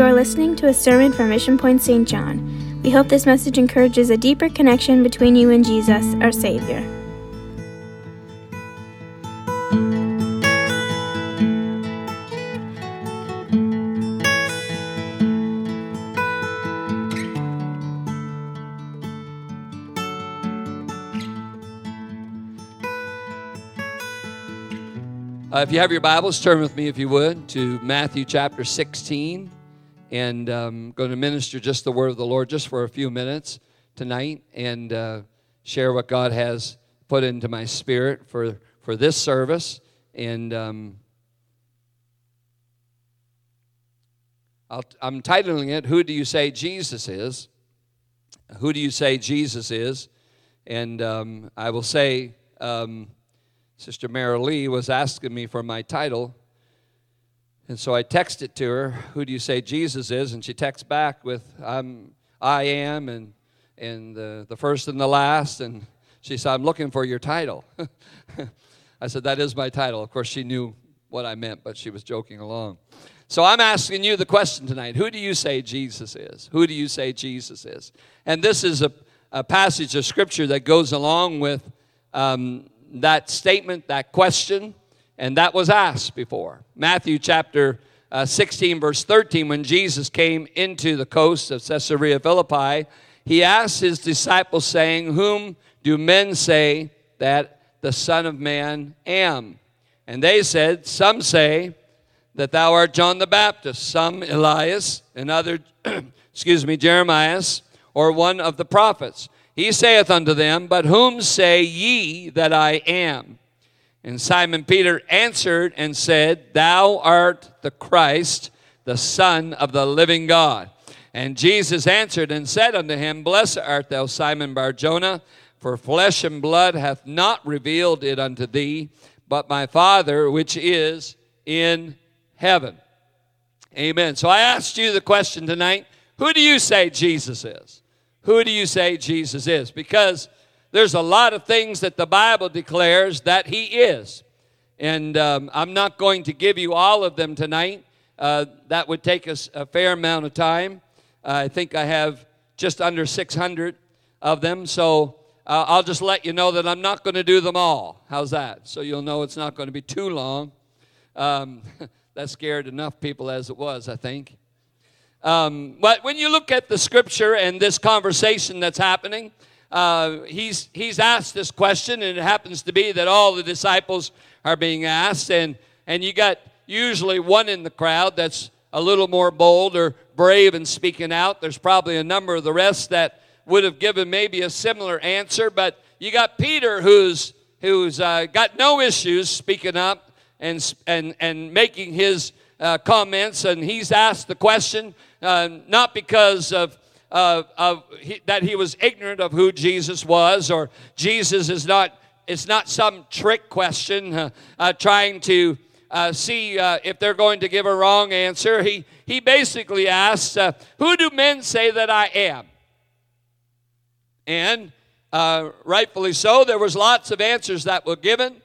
You are listening to a sermon from Mission Point St. John. We hope this message encourages a deeper connection between you and Jesus, our Savior. Uh, if you have your Bibles, turn with me, if you would, to Matthew chapter 16. And um, going to minister just the word of the Lord just for a few minutes tonight and uh, share what God has put into my spirit for, for this service. And um, i am titling it, Who Do You Say Jesus Is? Who do you say Jesus is? And um, I will say, um, Sister Mary Lee was asking me for my title. And so I texted to her, Who do you say Jesus is? And she texts back with, I'm, I am, and, and the, the first and the last. And she said, I'm looking for your title. I said, That is my title. Of course, she knew what I meant, but she was joking along. So I'm asking you the question tonight Who do you say Jesus is? Who do you say Jesus is? And this is a, a passage of scripture that goes along with um, that statement, that question, and that was asked before. Matthew chapter uh, 16, verse 13, when Jesus came into the coast of Caesarea Philippi, he asked his disciples, saying, Whom do men say that the Son of Man am? And they said, Some say that thou art John the Baptist, some Elias, and other, excuse me, Jeremiah, or one of the prophets. He saith unto them, But whom say ye that I am? And Simon Peter answered and said, Thou art the Christ, the Son of the living God. And Jesus answered and said unto him, Blessed art thou, Simon Barjona, for flesh and blood hath not revealed it unto thee, but my Father which is in heaven. Amen. So I asked you the question tonight who do you say Jesus is? who do you say Jesus is? Because there's a lot of things that the Bible declares that he is. And um, I'm not going to give you all of them tonight. Uh, that would take us a fair amount of time. Uh, I think I have just under 600 of them. So uh, I'll just let you know that I'm not going to do them all. How's that? So you'll know it's not going to be too long. Um, that scared enough people as it was, I think. Um, but when you look at the scripture and this conversation that's happening, uh, he's, he's asked this question, and it happens to be that all the disciples are being asked, and, and you got usually one in the crowd that's a little more bold or brave in speaking out. There's probably a number of the rest that would have given maybe a similar answer, but you got Peter who's, who's uh, got no issues speaking up and, and, and making his uh, comments, and he's asked the question uh, not because of, uh, of he, that he was ignorant of who Jesus was, or Jesus is not. It's not some trick question uh, uh, trying to uh, see if they're going to give a wrong answer. He he basically asks, "Who do men say that I am?" And rightfully so, there was lots of answers that were given.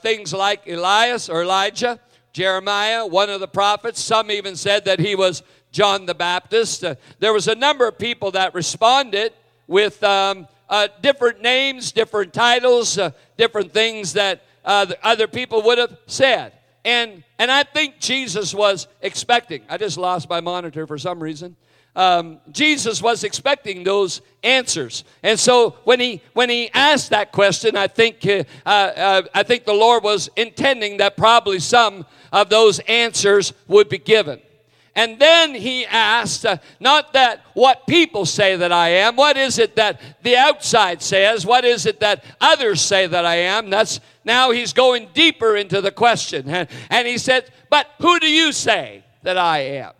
things like Elias or Elijah. Jeremiah, one of the prophets. Some even said that he was John the Baptist. Uh, there was a number of people that responded with um, uh, different names, different titles, uh, different things that uh, other people would have said. And, and I think Jesus was expecting. I just lost my monitor for some reason. Um, Jesus was expecting those answers, and so when he when he asked that question, I think uh, uh, I think the Lord was intending that probably some of those answers would be given. And then he asked, uh, not that what people say that I am, what is it that the outside says, what is it that others say that I am? That's now he's going deeper into the question. And, and he said, But who do you say that I am?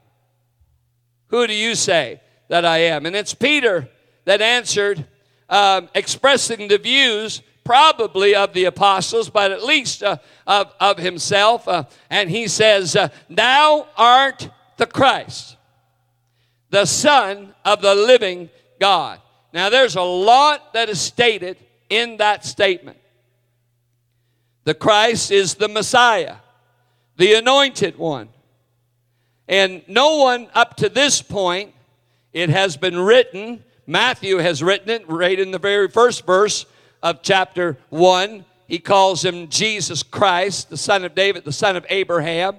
Who do you say that I am? And it's Peter that answered, um, expressing the views probably of the apostles, but at least uh, of, of himself. Uh, and he says, uh, Thou art the Christ, the Son of the living God. Now, there's a lot that is stated in that statement. The Christ is the Messiah, the anointed one. And no one up to this point, it has been written, Matthew has written it right in the very first verse of chapter 1. He calls him Jesus Christ, the son of David, the son of Abraham.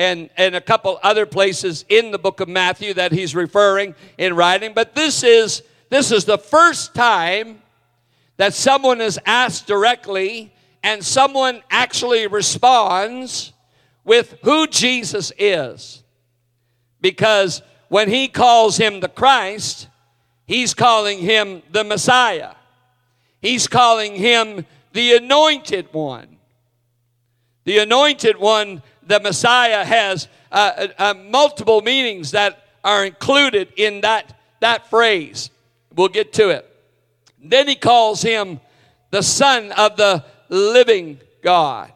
And, and a couple other places in the book of Matthew that he's referring in writing. But this is, this is the first time that someone is asked directly and someone actually responds with who Jesus is. Because when he calls him the Christ, he's calling him the Messiah. He's calling him the anointed one. The anointed one, the Messiah, has uh, uh, uh, multiple meanings that are included in that, that phrase. We'll get to it. Then he calls him the Son of the living God.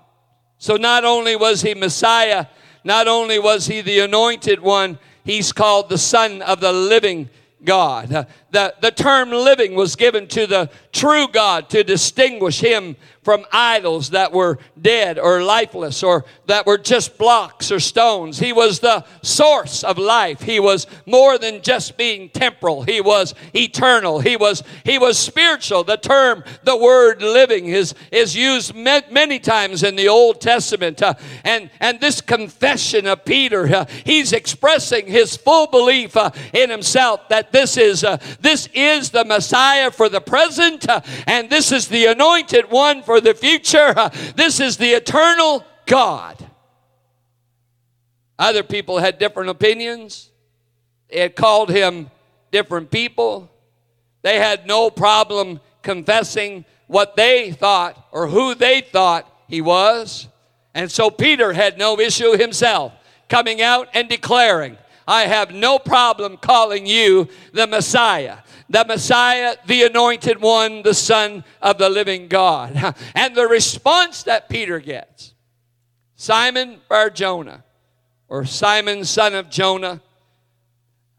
So not only was he Messiah, not only was he the anointed one, he's called the Son of the living God. Uh, the, the term living was given to the true God to distinguish him from idols that were dead or lifeless or that were just blocks or stones. He was the source of life. He was more than just being temporal. He was eternal. He was he was spiritual. The term, the word living is is used many times in the Old Testament. Uh, and and this confession of Peter, uh, he's expressing his full belief uh, in himself that this is uh, this is the Messiah for the present uh, and this is the anointed one for for the future. This is the eternal God. Other people had different opinions. They had called him different people. They had no problem confessing what they thought or who they thought he was. And so Peter had no issue himself coming out and declaring, I have no problem calling you the Messiah the Messiah, the anointed one, the Son of the living God. And the response that Peter gets Simon Bar Jonah, or Simon, son of Jonah,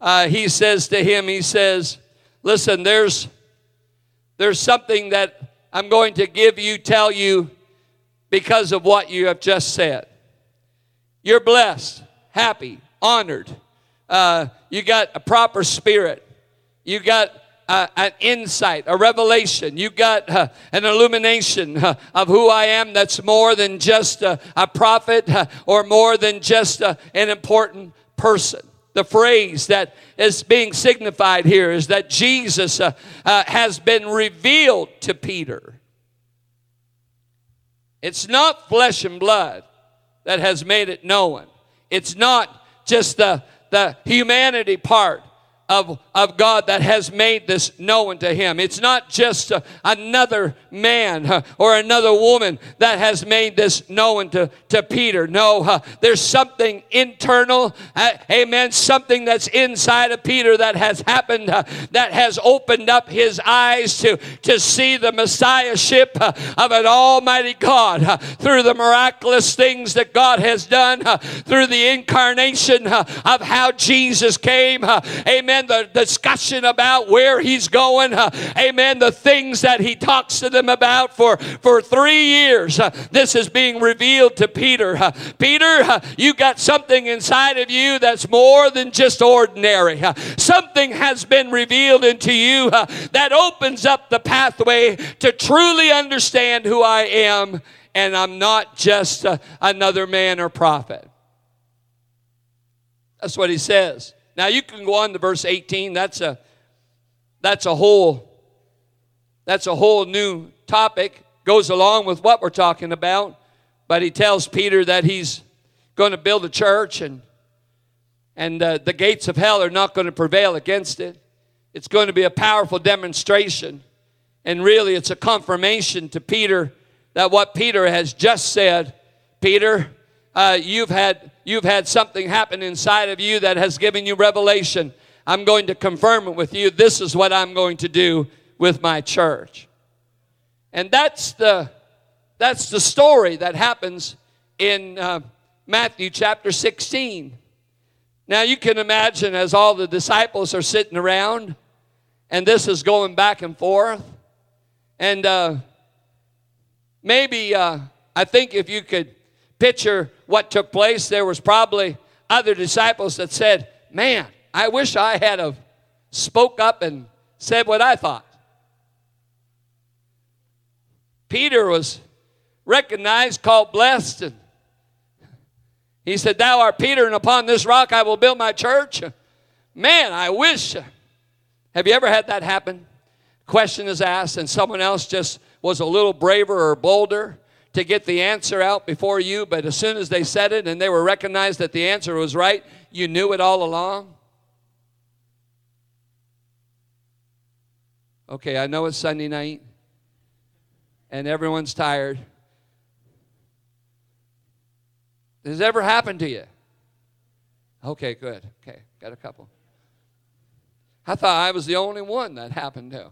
uh, he says to him, he says, Listen, there's, there's something that I'm going to give you, tell you, because of what you have just said. You're blessed, happy, honored. Uh, you got a proper spirit. You got uh, an insight, a revelation. You got uh, an illumination uh, of who I am that's more than just a prophet uh, or more than just uh, an important person. The phrase that is being signified here is that Jesus uh, has been revealed to Peter. It's not flesh and blood that has made it known. It's not just the, the humanity part of, of God that has made this known to him. It's not just uh, another man uh, or another woman that has made this known to, to Peter. No, uh, there's something internal, uh, amen, something that's inside of Peter that has happened that has opened up his eyes to, to see the messiahship of an almighty God through the miraculous things that God has done, through the incarnation of how Jesus came. amen amen, the discussion about where he's going, uh, amen, the things that he talks to them about for, for three years. Uh, this is being revealed to Peter. Uh, Peter, uh, you got something inside of you that's more than just ordinary. Uh, something has been revealed into you uh, that opens up the pathway to truly understand who I am, and I'm not just another man or prophet. That's what he says. Now you can go on to verse 18. That's a that's a whole that's a whole new topic. Goes along with what we're talking about. But he tells Peter that he's going to build a church and and uh, the gates of hell are not going to prevail against it. It's going to be a powerful demonstration. And really, it's a confirmation to Peter that what Peter has just said, Peter, uh, you've had you've had something happen inside of you that has given you revelation. I'm going to confirm it with you. This is what I'm going to do with my church. And that's the that's the story that happens in uh, Matthew chapter 16. Now you can imagine as all the disciples are sitting around, and this is going back and forth, and uh, maybe uh, I think if you could picture what took place, there was probably other disciples that said, Man, I wish I had a spoke up and said what I thought. Peter was recognized, called blessed, and he said, Thou art Peter, and upon this rock I will build my church. Man, I wish. Have you ever had that happen? Question is asked, and someone else just was a little braver or bolder to get the answer out before you, but as soon as they said it and they were recognized that the answer was right, you knew it all along? Okay, I know it's Sunday night and everyone's tired. Has ever happened to you? Okay, good. Okay, got a couple. I thought I was the only one that happened to.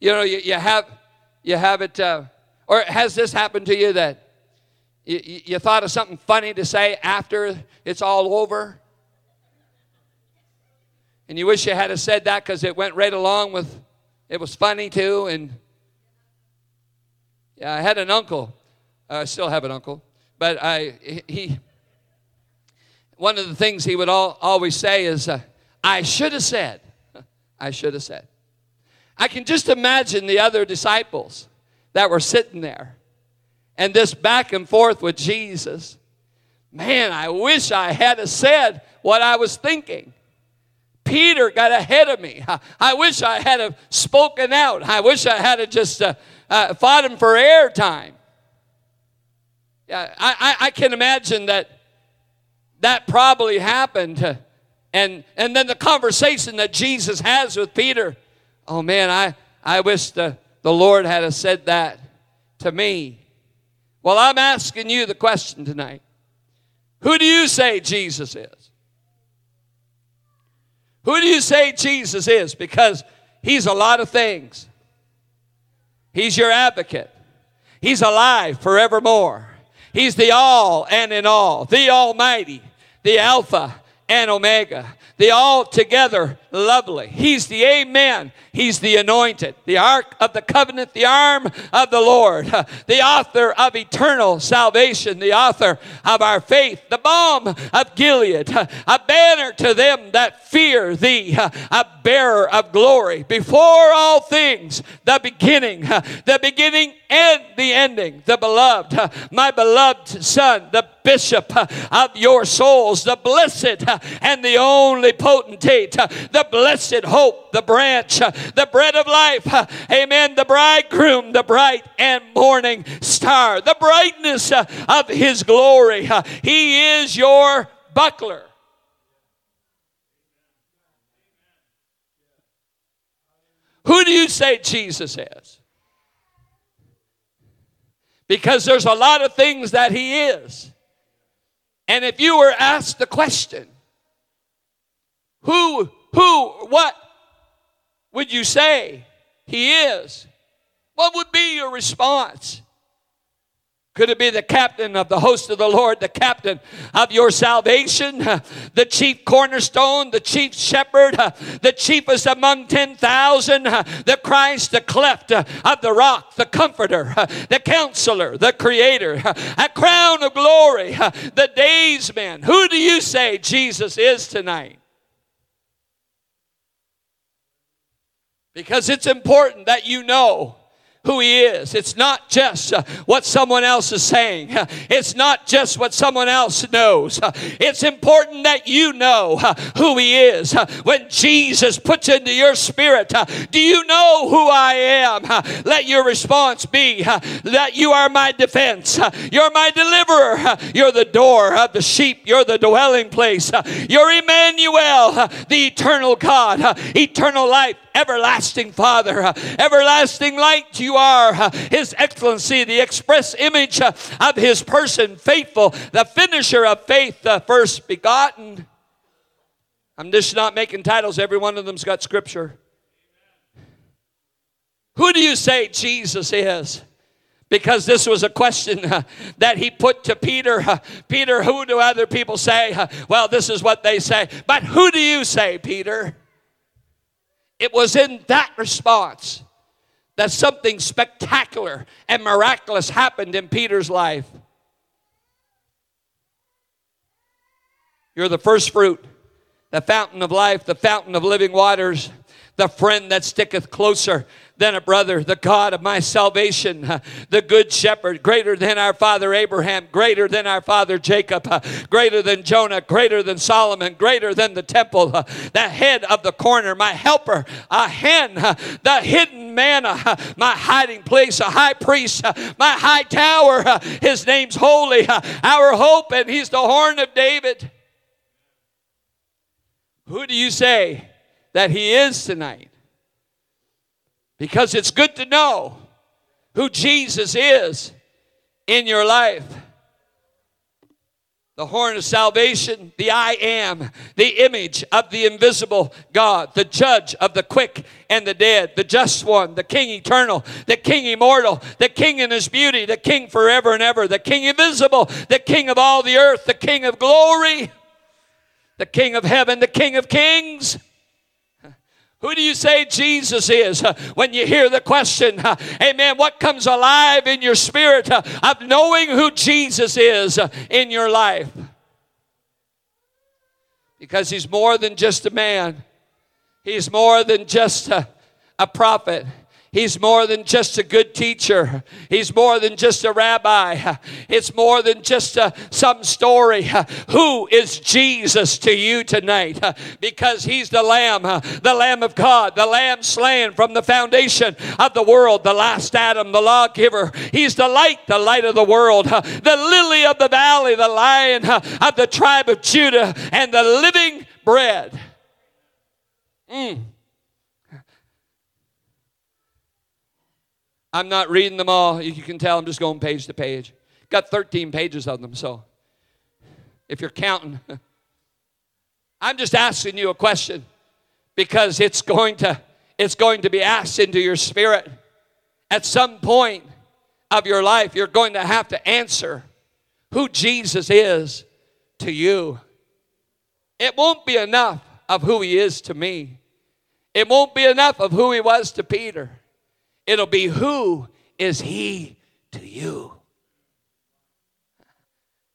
You know, you, you have you have it, uh, or has this happened to you that you, you thought of something funny to say after it's all over? And you wish you had said that because it went right along with it was funny too. And yeah, I had an uncle. I still have an uncle, but I he. One of the things he would all, always say is, uh, "I should have said." I should have said. I can just imagine the other disciples that were sitting there and this back and forth with Jesus. Man, I wish I had said what I was thinking. Peter got ahead of me. I wish I had have spoken out. I wish I had just uh, uh, fought him for airtime. Yeah, I, I, I, can imagine that that probably happened. And, and then the conversation that Jesus has with Peter oh man, I, I wish the, the Lord had said that to me. Well, I'm asking you the question tonight Who do you say Jesus is? Who do you say Jesus is? Because he's a lot of things. He's your advocate. He's alive forevermore. He's the all and in all, the Almighty, the Alpha and Omega the altogether lovely. He's the Amen. He's the anointed, the Ark of the Covenant, the arm of the Lord, the author of eternal salvation, the author of our faith, the balm of Gilead, a banner to them that fear thee, a bearer of glory. Before all things, the beginning, the beginning and the ending, the beloved, my beloved Son, the bishop of your souls, the blessed and the only potentate, the blessed hope, the branch, uh, the bread of life, uh, amen, the bridegroom, the bright and morning star, the brightness uh, of his glory. He is your buckler. Who do you say Jesus is? Because there's a lot of things that he is. And if you were asked the question, who, who, what would you say he is? What would be your response? Could it be the captain of the host of the Lord, the captain of your salvation, the chief cornerstone, the chief shepherd, the chiefest among 10,000, the Christ, the cleft uh, of the rock, the comforter, the counselor, the creator, a crown of glory, the days man? Who do you say Jesus is tonight? Because it's important that you know who he is. It's not just uh, what someone else is saying. It's not just what someone else knows. It's important that you know uh, who he is. When Jesus puts into your spirit, uh, do you know who I am? Let your response be that you are my defense. You're my deliverer. You're the door of the sheep. You're the dwelling place. You're Emmanuel, the eternal God, eternal life everlasting Father, uh, everlasting light you are, uh, His excellency, the express image uh, of His person, faithful, the finisher of faith, the first begotten. I'm just not making titles, every one of them's got scripture. Who do you say Jesus is? because this was a question uh, that he put to Peter. Uh, Peter, who do other people say? Uh, well, this is what they say. But who do you say, Peter? It was in that response that something spectacular and miraculous happened in Peter's life. You're the first fruit, the fountain of life, the fountain of living waters, the friend that sticketh closer than a brother, the God of my salvation, the good shepherd, greater than our father Abraham, greater than our father Jacob, greater than Jonah, greater than Solomon, greater than the temple, the head of the corner, my helper, a hen, the hidden manna, my hiding place, a high priest, my high tower. His name's holy, our hope, and he's the horn of David. Who do you say that he is tonight? Because it's good to know who Jesus is in your life. The horn of salvation, the I am, the image of the invisible God, the judge of the quick and the dead, the just one, the king eternal, the king immortal, the king in his beauty, the king forever and ever, the king invisible, the king of all the earth, the king of glory, the king of heaven, the king of kings. Who do you say Jesus is? When you hear the question, amen, what comes alive in your spirit of knowing who Jesus is in your life? Because he's more than just a man, he's more than just a, a prophet. He's more than just a good teacher. He's more than just a rabbi. It's more than just a, some story. Who is Jesus to you tonight? Because he's the Lamb, the Lamb of God, the Lamb slain from the foundation of the world, the last Adam, the lawgiver. He's the light, the light of the world, the lily of the valley, the lion of the tribe of Judah, and the living bread. Mm. I'm not reading them all. You can tell I'm just going page to page. Got 13 pages of them, so if you're counting, I'm just asking you a question because it's going to it's going to be asked into your spirit at some point of your life you're going to have to answer who Jesus is to you. It won't be enough of who he is to me. It won't be enough of who he was to Peter. It'll be who is he to you?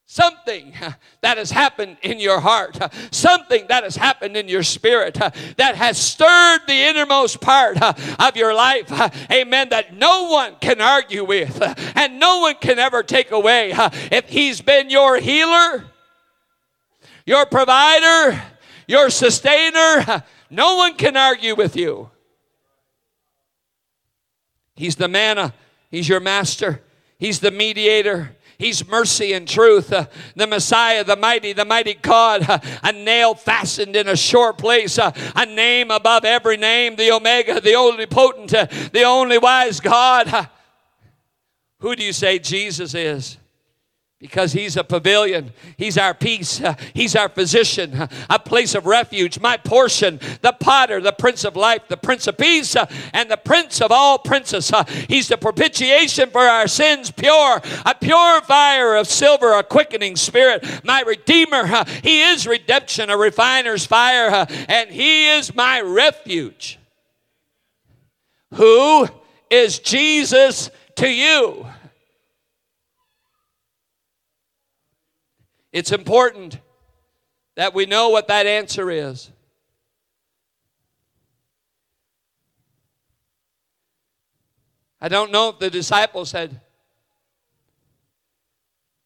Something that has happened in your heart, something that has happened in your spirit that has stirred the innermost part of your life, amen, that no one can argue with and no one can ever take away. If he's been your healer, your provider, your sustainer, no one can argue with you. He's the manna, He's your master, He's the mediator. He's mercy and truth, uh, the Messiah, the mighty, the mighty God, uh, a nail fastened in a sure place, uh, a name above every name, the Omega, the only potent, uh, the only wise God. Who do you say Jesus is? Because he's a pavilion. He's our peace. Uh, he's our physician, uh, a place of refuge, my portion, the potter, the prince of life, the prince of peace, uh, and the prince of all princes. He's the propitiation for our sins, pure, a purifier of silver, a quickening spirit, my redeemer. He is redemption, a refiner's fire, and he is my refuge. Who is Jesus to you? It's important that we know what that answer is. I don't know if the disciples had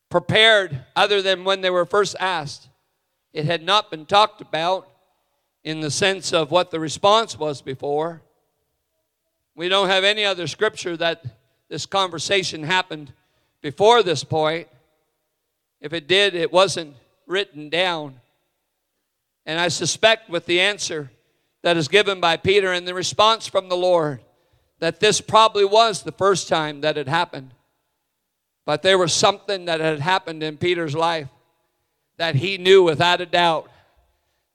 prepared other than when they were first asked. It had not been talked about in the sense of what the response was before. We don't have any other scripture that this conversation happened before this point. If it did, it wasn't written down. And I suspect with the answer that is given by Peter and the response from the Lord that this probably was the first time that it happened. But there was something that had happened in Peter's life that he knew without a doubt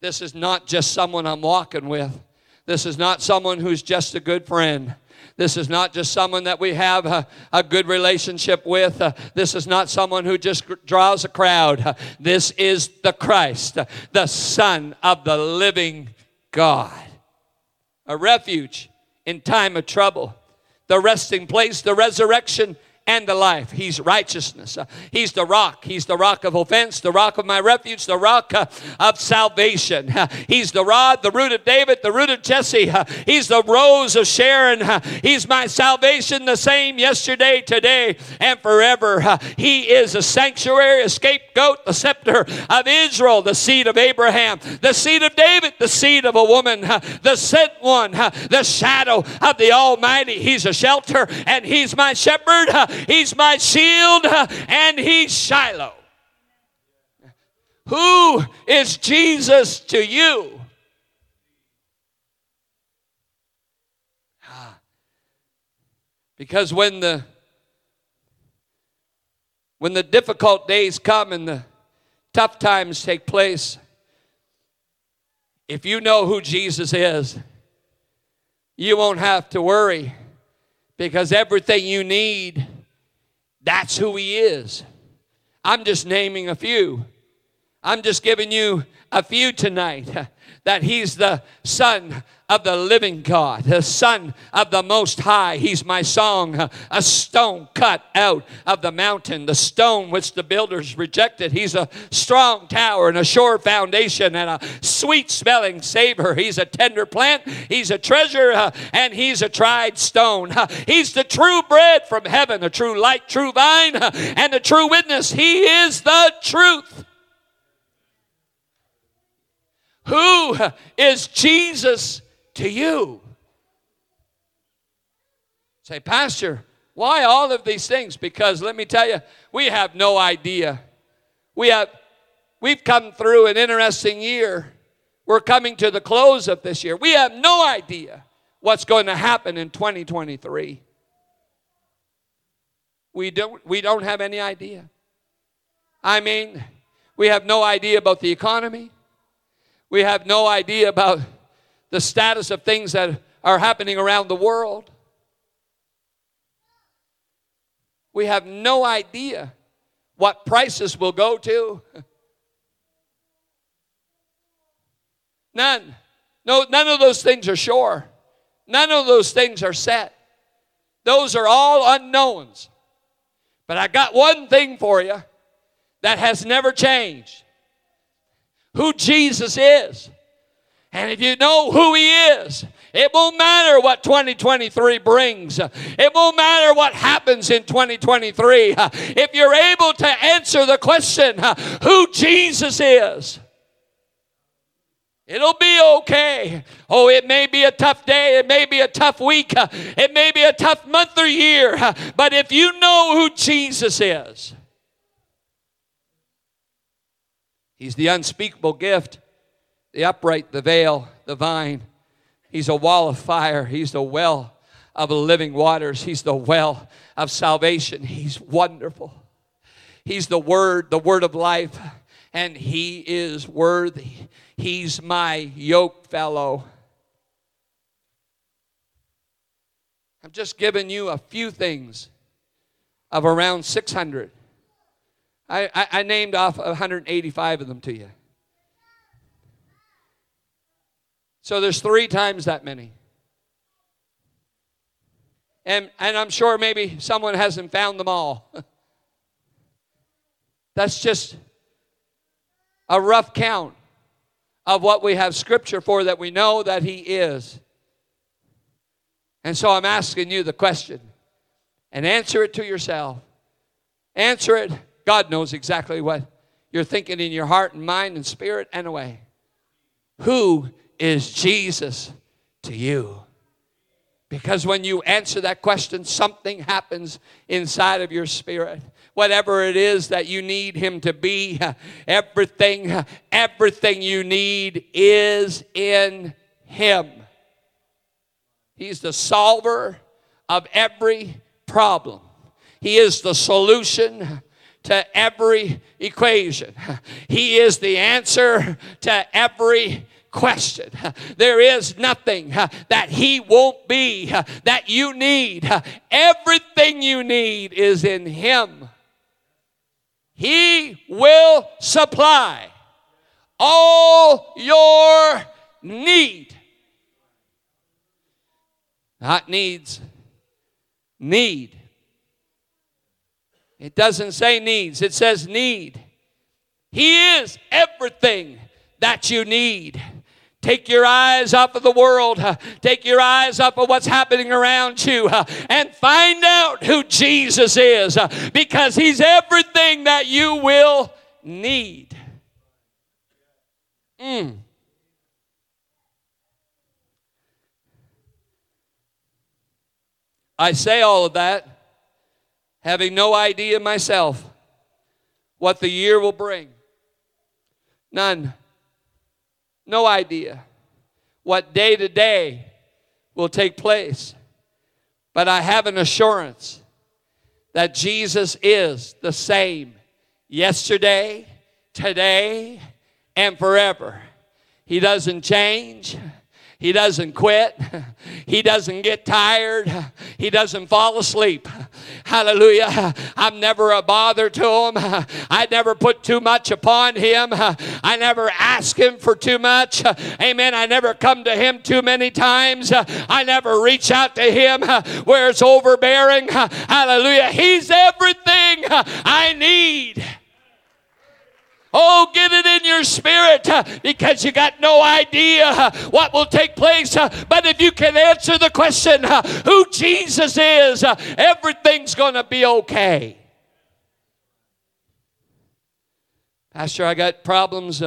this is not just someone I'm walking with. This is not someone who's just a good friend. This is not just someone that we have a, a good relationship with. Uh, this is not someone who just draws a crowd. Uh, this is the Christ, uh, the Son of the living God. A refuge in time of trouble, the resting place, the resurrection, and the life. He's righteousness. Uh, he's the rock. He's the rock of offense, the rock of my refuge, the rock uh, of salvation. Uh, he's the rod, the root of David, the root of Jesse. He's the rose of Sharon. He's my salvation, the same yesterday, today, and forever. He is a sanctuary, a scapegoat, the scepter of Israel, the seed of Abraham, the seed of David, the seed of a woman, the sent one, the shadow of the Almighty. He's a shelter and he's my shepherd. He's my shield uh, and he's Shiloh. Who is Jesus to you? Ah. Because when the when the difficult days come and the tough times take place, if you know who Jesus is, you won't have to worry because everything you need, that's who He is. I'm just naming a few. I'm just giving you a few tonight that He's the Son of the living God, the Son of the Most High. He's my song, a stone cut out of the mountain, the stone which the builders rejected. He's a strong tower and a sure foundation and a sweet smelling savor. He's a tender plant, He's a treasure, uh, and He's a tried stone. Uh, he's the true bread from heaven, the true light, true vine, uh, and the true witness. He is the truth. Who is Jesus to you. Say, Pastor, why all of these things? Because let me tell you, we have no idea. We have we've come through an interesting year. We're coming to the close of this year. We have no idea what's going to happen in 2023. We don't we don't have any idea. I mean, we have no idea about the economy. We have no idea about the status of things that are happening around the world. We have no idea what prices will go to. None. No, none of those things are sure. None of those things are set. Those are all unknowns. But I got one thing for you that has never changed who Jesus is. And if you know who He is, it won't matter what 2023 brings. It won't matter what happens in 2023. If you're able to answer the question, who Jesus is, It'll be okay. Oh, it may be a tough day. It may be a tough week. It may be a tough month or year. But if you know who Jesus is, He's the unspeakable gift the upright, the veil, the vine. He's a wall of fire. He's the well of living waters. He's the well of salvation. He's wonderful. He's the word, the word of life, and he is worthy. He's my yoke fellow. I'm just giving you a few things of around 600. I, I, I named off 185 of them to you. So there's three times that many. And, and I'm sure maybe someone hasn't found them all. That's just a rough count of what we have scripture for that we know that He is. And so I'm asking you the question and answer it to yourself. Answer it. God knows exactly what you're thinking in your heart and mind and spirit and away. Who is Jesus to you? Because when you answer that question, something happens inside of your spirit. Whatever it is that you need Him to be, everything, everything you need is in Him. He's the solver of every problem, He is the solution to every equation, He is the answer to every question. There is nothing uh, that He won't be uh, that you need. Uh, everything you need is in Him. He will supply all your need. Not needs, need. It doesn't say needs, it says need. He is everything that you need. Take your eyes off of the world. Uh, take your eyes off of what's happening around you uh, and find out who Jesus is uh, because He's everything that you will need. Mm. I say all of that having no idea myself what the year will bring. None. No idea what day to day will take place. But I have an assurance that Jesus is the same yesterday, today, and forever. He doesn't change. He doesn't quit. He doesn't get tired. He doesn't fall asleep. Hallelujah. I'm never a bother to him. I never put too much upon him. I never ask him for too much. Amen. I never come to him too many times. I never reach out to him where it's overbearing. Hallelujah. He's everything I need. Oh, get it in your spirit uh, because you got no idea uh, what will take place. Uh, but if you can answer the question who Jesus is, everything's going to be okay. Pastor, I got problems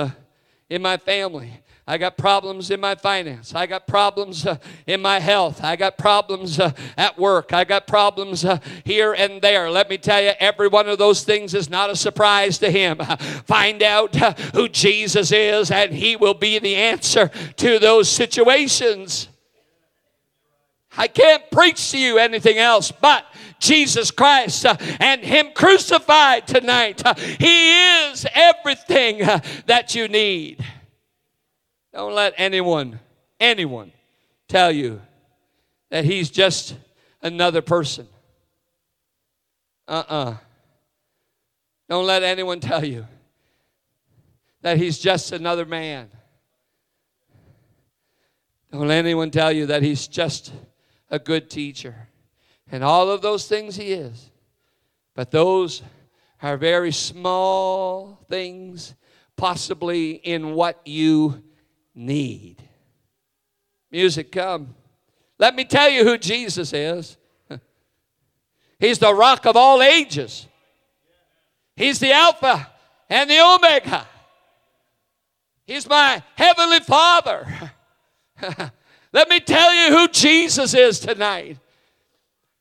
in my family. I got problems in my finance. I got problems uh, in my health. I got problems uh, at work. I got problems uh, here and there. Let me tell you, every one of those things is not a surprise to Him. Find out uh, who Jesus is, and He will be the answer to those situations. I can't preach to you anything else but Jesus Christ uh, and Him crucified tonight. Uh, he is everything that you need. Don't let anyone, anyone, tell you that he's just another person. Uh uh-uh. uh. do not let anyone tell you that he's just another man. Don't let anyone tell you that he's just a good teacher. And all of those things he is. But those are very small things, possibly in what you need. Music, come. Let me tell you who Jesus is. He's the rock of all ages. He's the Alpha and the Omega. He's my heavenly Father. let me tell you who Jesus is tonight.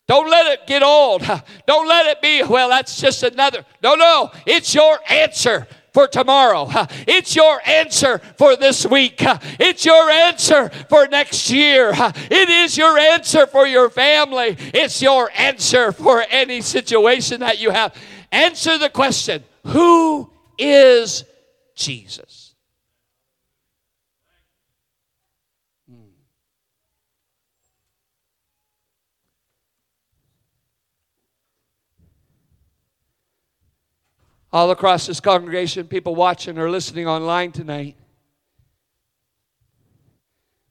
Don't let it get old. Don't let it be, well, that's just another. No, no, it's your answer for tomorrow. It's your answer for this week. It's your answer for next year. It is your answer for your family. It's your answer for any situation that you have. Answer the question Who is Jesus? All across this congregation, people watching or listening online tonight.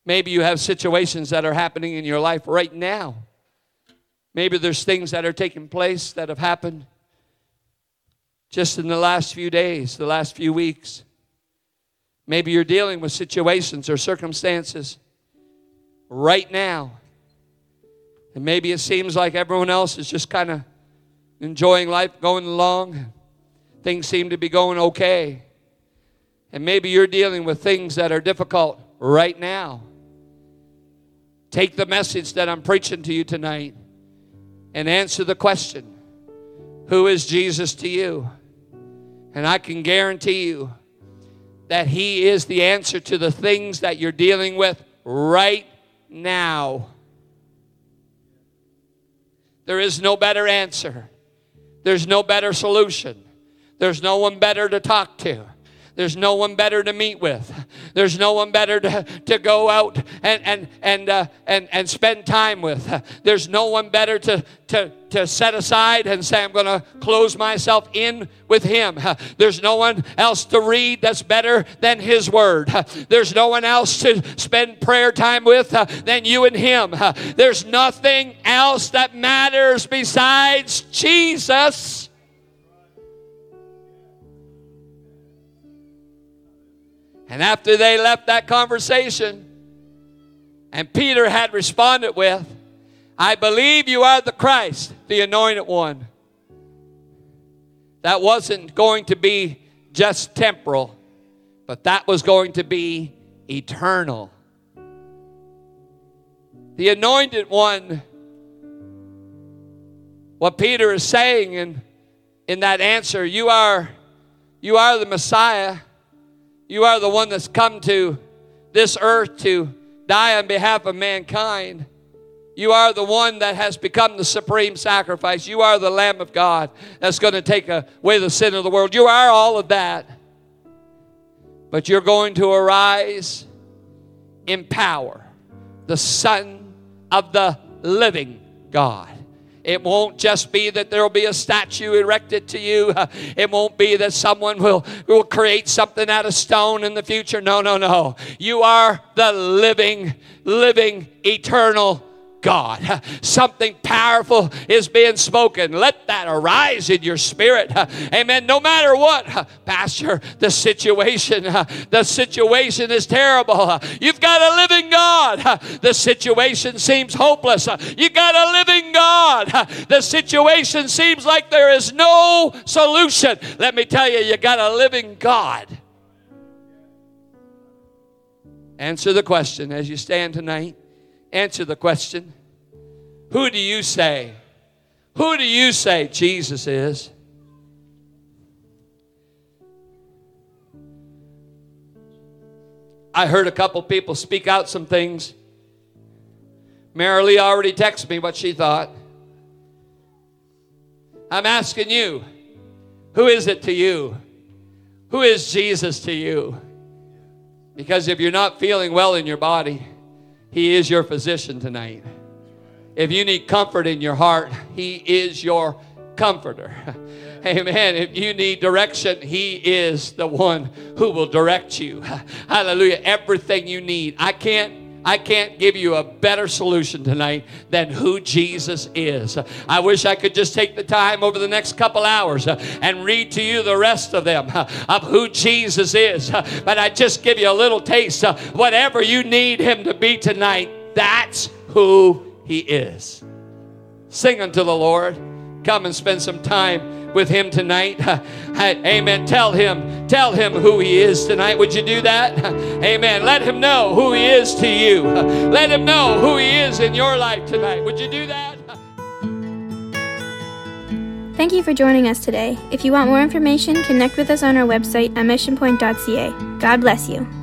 Maybe you have situations that are happening in your life right now. Maybe there's things that are taking place that have happened just in the last few days, the last few weeks. Maybe you're dealing with situations or circumstances right now. And maybe it seems like everyone else is just kind of enjoying life, going along things seem to be going okay. And maybe you're dealing with things that are difficult right now. Take the message that I'm preaching to you tonight and answer the question Who is Jesus to you? And I can guarantee you that He is the answer to the things that you're dealing with right now. There is no better answer, there's no better solution. There's no one better to talk to. There's no one better to meet with. There's no one better to, to go out and, and, and, uh, and, and spend time with. There's no one better to, to, to set aside and say, I'm going to close myself in with Him. There's no one else to read that's better than His Word. There's no one else to spend prayer time with than you and Him. There's nothing else that matters besides Jesus. And after they left that conversation, and Peter had responded with, I believe you are the Christ, the anointed one. That wasn't going to be just temporal, but that was going to be eternal. The anointed one, what Peter is saying in, in that answer, you are, you are the Messiah. You are the one that's come to this earth to die on behalf of mankind. You are the one that has become the supreme sacrifice. You are the Lamb of God that's going to take away the sin of the world. You are all of that. But you're going to arise in power, the Son of the living God. It won't just be that there will be a statue erected to you. It won't be that someone will, will create something out of stone in the future. No, no, no. You are the living, living, eternal God. Something powerful is being spoken. Let that arise in your spirit. Amen. No matter what, Pastor, the situation, the situation is terrible. You've got a living God. The situation seems hopeless. You've got a living God. The situation seems like there is no solution. Let me tell you, you got a living God. Answer the question as you stand tonight answer the question Who do you say? Who do you say Jesus is? I heard a couple people speak out some things. Marilee already texted me what she thought. I'm asking you, who is it to you? Who is Jesus to you? Because if you're not feeling well in your body, he is your physician tonight. If you need comfort in your heart, He is your comforter. Amen. If you need direction, He is the one who will direct you. Hallelujah. Everything you need. I can't I can't give you a better solution tonight than who Jesus is. I wish I could just take the time over the next couple hours uh, and read to you the rest of them uh, of who Jesus is. Uh, but I just give you a little taste. Whatever you need him to be tonight, that's who he is. Sing unto the Lord. Come and spend some time with him tonight. Amen. Tell him, tell him who he is tonight. Would you do that? Amen. Let him know who he is to you. Let him know who he is in your life tonight. Would you do that? Thank you for joining us today. If you want more information, connect with us on our website at missionpoint.ca. God bless you.